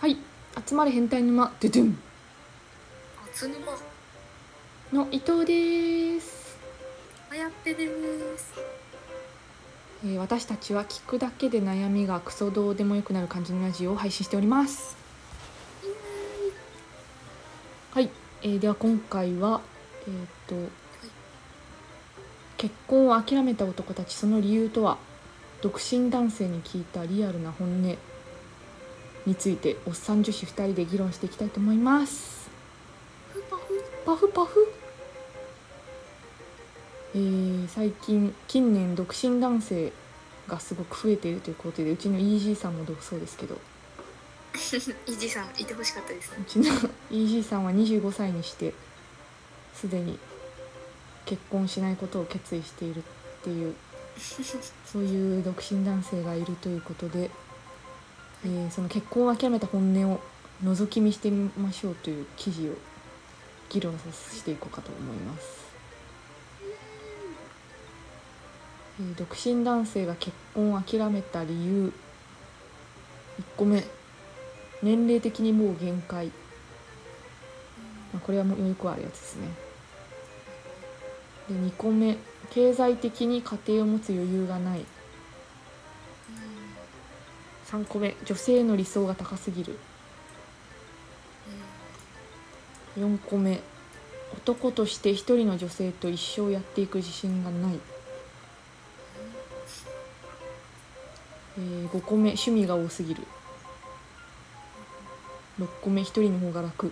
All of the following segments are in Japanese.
はい。集まれ変態沼。ドゥドゥン。あつぬまの伊藤です、はやっぺです。えー私たちは聞くだけで悩みがクソどうでもよくなる感じのラジオを配信しております。はい、えーでは今回はえっ、と結婚を諦めた男たちその理由とは？独身男性に聞いたリアルな本音についておっさん女子2人で議論していきたいと思います。パフパフ。えー最近近年独身男性がすごく増えているということでうちのイージーさんもそうですけど。イジさんいてほしかったですね。うちのイージーさんは25歳にしてすでに結婚しないことを決意しているっていう そういう独身男性がいるということで、えーその結婚を諦めた本音を覗き見してみましょうという記事を議論させていこうかと思います、えー独身男性が結婚を諦めた理由。1個目。年齢的にもう限界、まあ、これはもうよくあるやつですね。で2個目。経済的に家庭を持つ余裕がない。3個目女性の理想が高すぎる。4個目男として一人の女性と一生やっていく自信がない、えー5個目趣味が多すぎる。6個目一人の方が楽。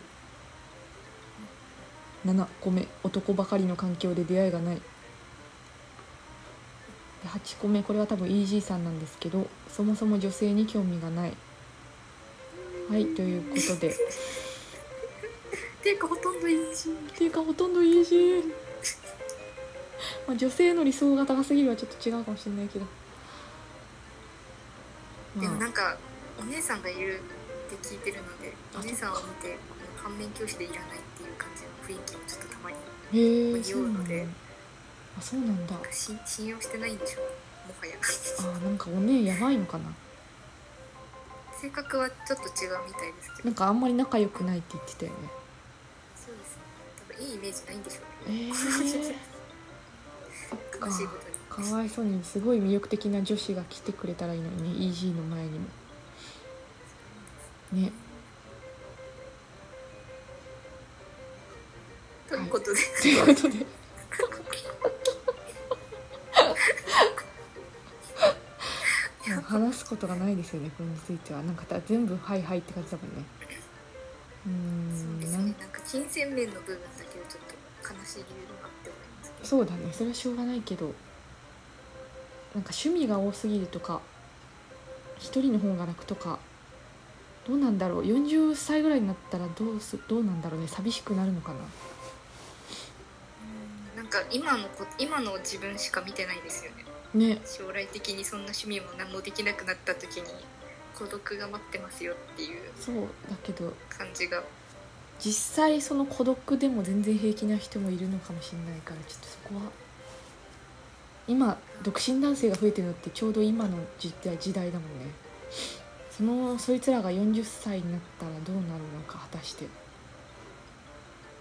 7個目男ばかりの環境で出会いがない。で8個目これは多分イージーさんなんですけどそもそも女性に興味がない。はいということで。ていうかほとんどイジっていうかほとんどイージー、まあ、女性の理想が高すぎるはちょっと違うかもしれないけど、でもまあ、なんかお姉さんがいるって聞いてるのであお姉さんを見て反面教師でいらないっていう感じの雰囲気もちょっとたまに匂そうなんだ。うのであそうなんだ。なんかし信用してないんでしょもはや。あなんかおねやばいのかな。性格はちょっと違うみたいですけど。なんかあんまり仲良くないって言ってたよね。そうですね。多分いいイメージないんでしょえうね。ー、そっかかわいそうにすごい魅力的な女子が来てくれたらいいのにね EG の前にも。ね。ということで、ということで話すことがないですよねこれについては。なんか全部「はいはい」って感じだもんね。うーそうですんなんね。なんか金銭面の部分だけはちょっと悲しい理由だなって思います。けどそうだねそれはしょうがないけどなんか趣味が多すぎるとか一人の方が楽とかどうなんだろう。40歳ぐらいになったらどうすどうなんだろうね。寂しくなるのかな。なんか今のこ今の自分しか見てないですよねね。将来的にそんな趣味も何もできなくなった時に孤独が待ってますよっていうそうだけど。感じが。実際その孤独でも全然平気な人もいるのかもしれないからちょっとそこは。今独身男性が増えてるのってちょうど今の時代時代だもんね。そのそいつらが40歳になったらどうなるのか果たして。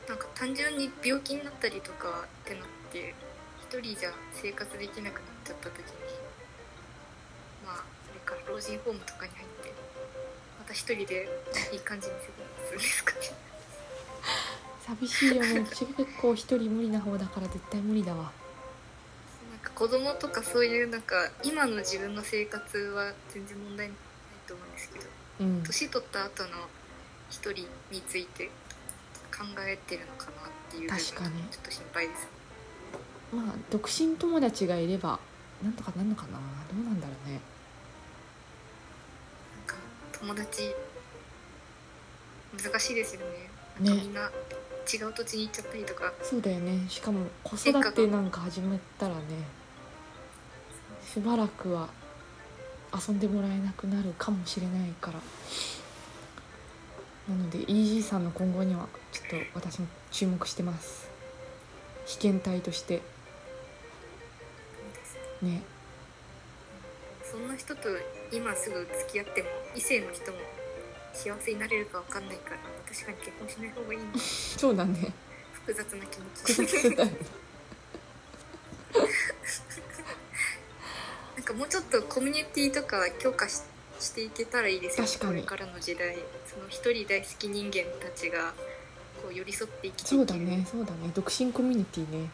なんか単純に病気になったりとかってなって一人じゃ生活できなくなっちゃった時にまああれか老人ホームとかに入ってまた一人でいい感じに生活するんですかね。寂しいよね結構一人無理な方だから絶対無理だわなんか子供とかそういうなんか今の自分の生活は全然問題ないと思うんですけどうん。年取った後の一人について考えてるのかなっていう部分確かに。ちょっと心配ですまあ独身友達がいればなんとかなるのかな。どうなんだろうね。なんか友達。難しいですよね。みんな違う土地に行っちゃったりとか。そうだよね。しかも子育てなんか始めたらねしばらくは遊んでもらえなくなるかもしれないから。なのでイージーさんの今後にはちょっと私も注目してます。被験体としてね。そんな人と今すぐ付き合っても異性の人も幸せになれるかわかんないから確かに結婚しない方がいいな そうだね。複雑な気持複ち なんかもうちょっとコミュニティとか強化ししていけたらいいですよ。ねこれからの時代。その一人大好き人間たちがこう寄り添っていける。そうだねそうだね独身コミュニティね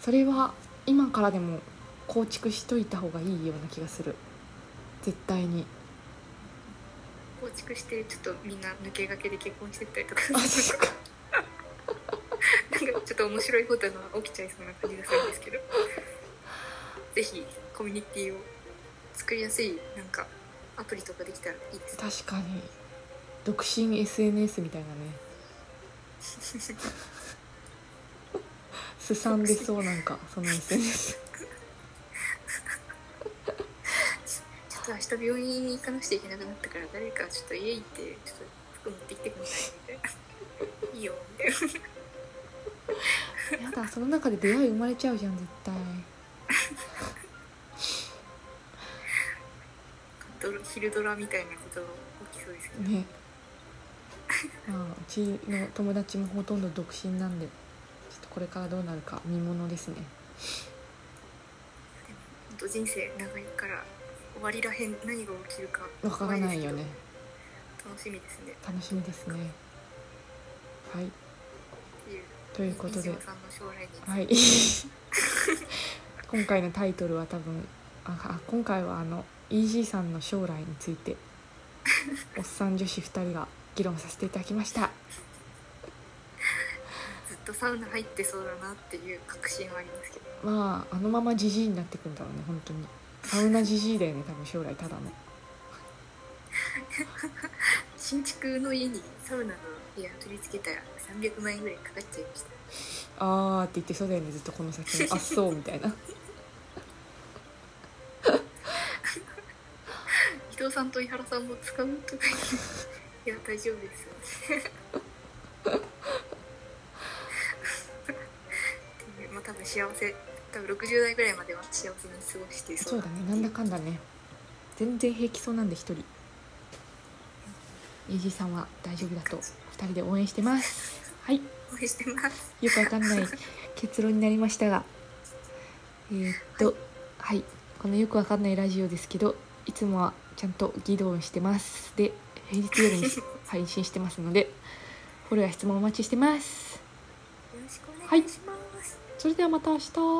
それは今からでも構築しといた方がいいような気がする。絶対に。構築してちょっとみんな抜け駆けで結婚してったりとかなんかちょっと面白いことが起きちゃいそうな感じがするんですけど。ぜひコミュニティを作りやすいなんかアプリとかできたらいいです。ね確かに。独身 SNS みたいなね。すさんでそうなんかその SNS ちょっと明日病院に行かなくちゃいけなくなったから誰かちょっと家行ってちょっと服持ってきてください？みたいな。いいよみたいな。やだその中で出会い生まれちゃうじゃん絶対。昼ドラみたいなことが起きそうですけど。ね。まあうちの友達もほとんど独身なんでちょっとこれからどうなるか見ものですね。本当人生長いから終わりらへん何が起きるかわからないよね。楽しみですね。楽しみですね。はい。ということで。はい。今回のタイトルは多分ああ今回はあのイージーさんの将来について おっさん女子2人が議論させていただきました。ずっとサウナ入ってそうだなっていう確信はありますけど。まああのままジジイになってくんだろうね本当にサウナジジイだよね多分将来ただの。新築の家にサウナの部屋取り付けたら300万円ぐらいかかっちゃいました。あーって言ってそうだよねずっとこの先の あっそうみたいな。伊藤さんと井原さんも使うとかいや大丈夫ですよ。っていうまあ多分幸せ多分60代ぐらいまでは幸せに過ごしていそそううだね。なんだかんだね。全然平気そうなんで一人。イージーさんは大丈夫だと。2人で応援してます。はい。応援してます。よくわかんない 結論になりましたが。えーっとはい。このよくわかんないラジオですけどいつもはちゃんと議論してます。で平日夜に配信してますので フォローや質問お待ちしてます。よろしくお願いします、それではまた明日。また明日。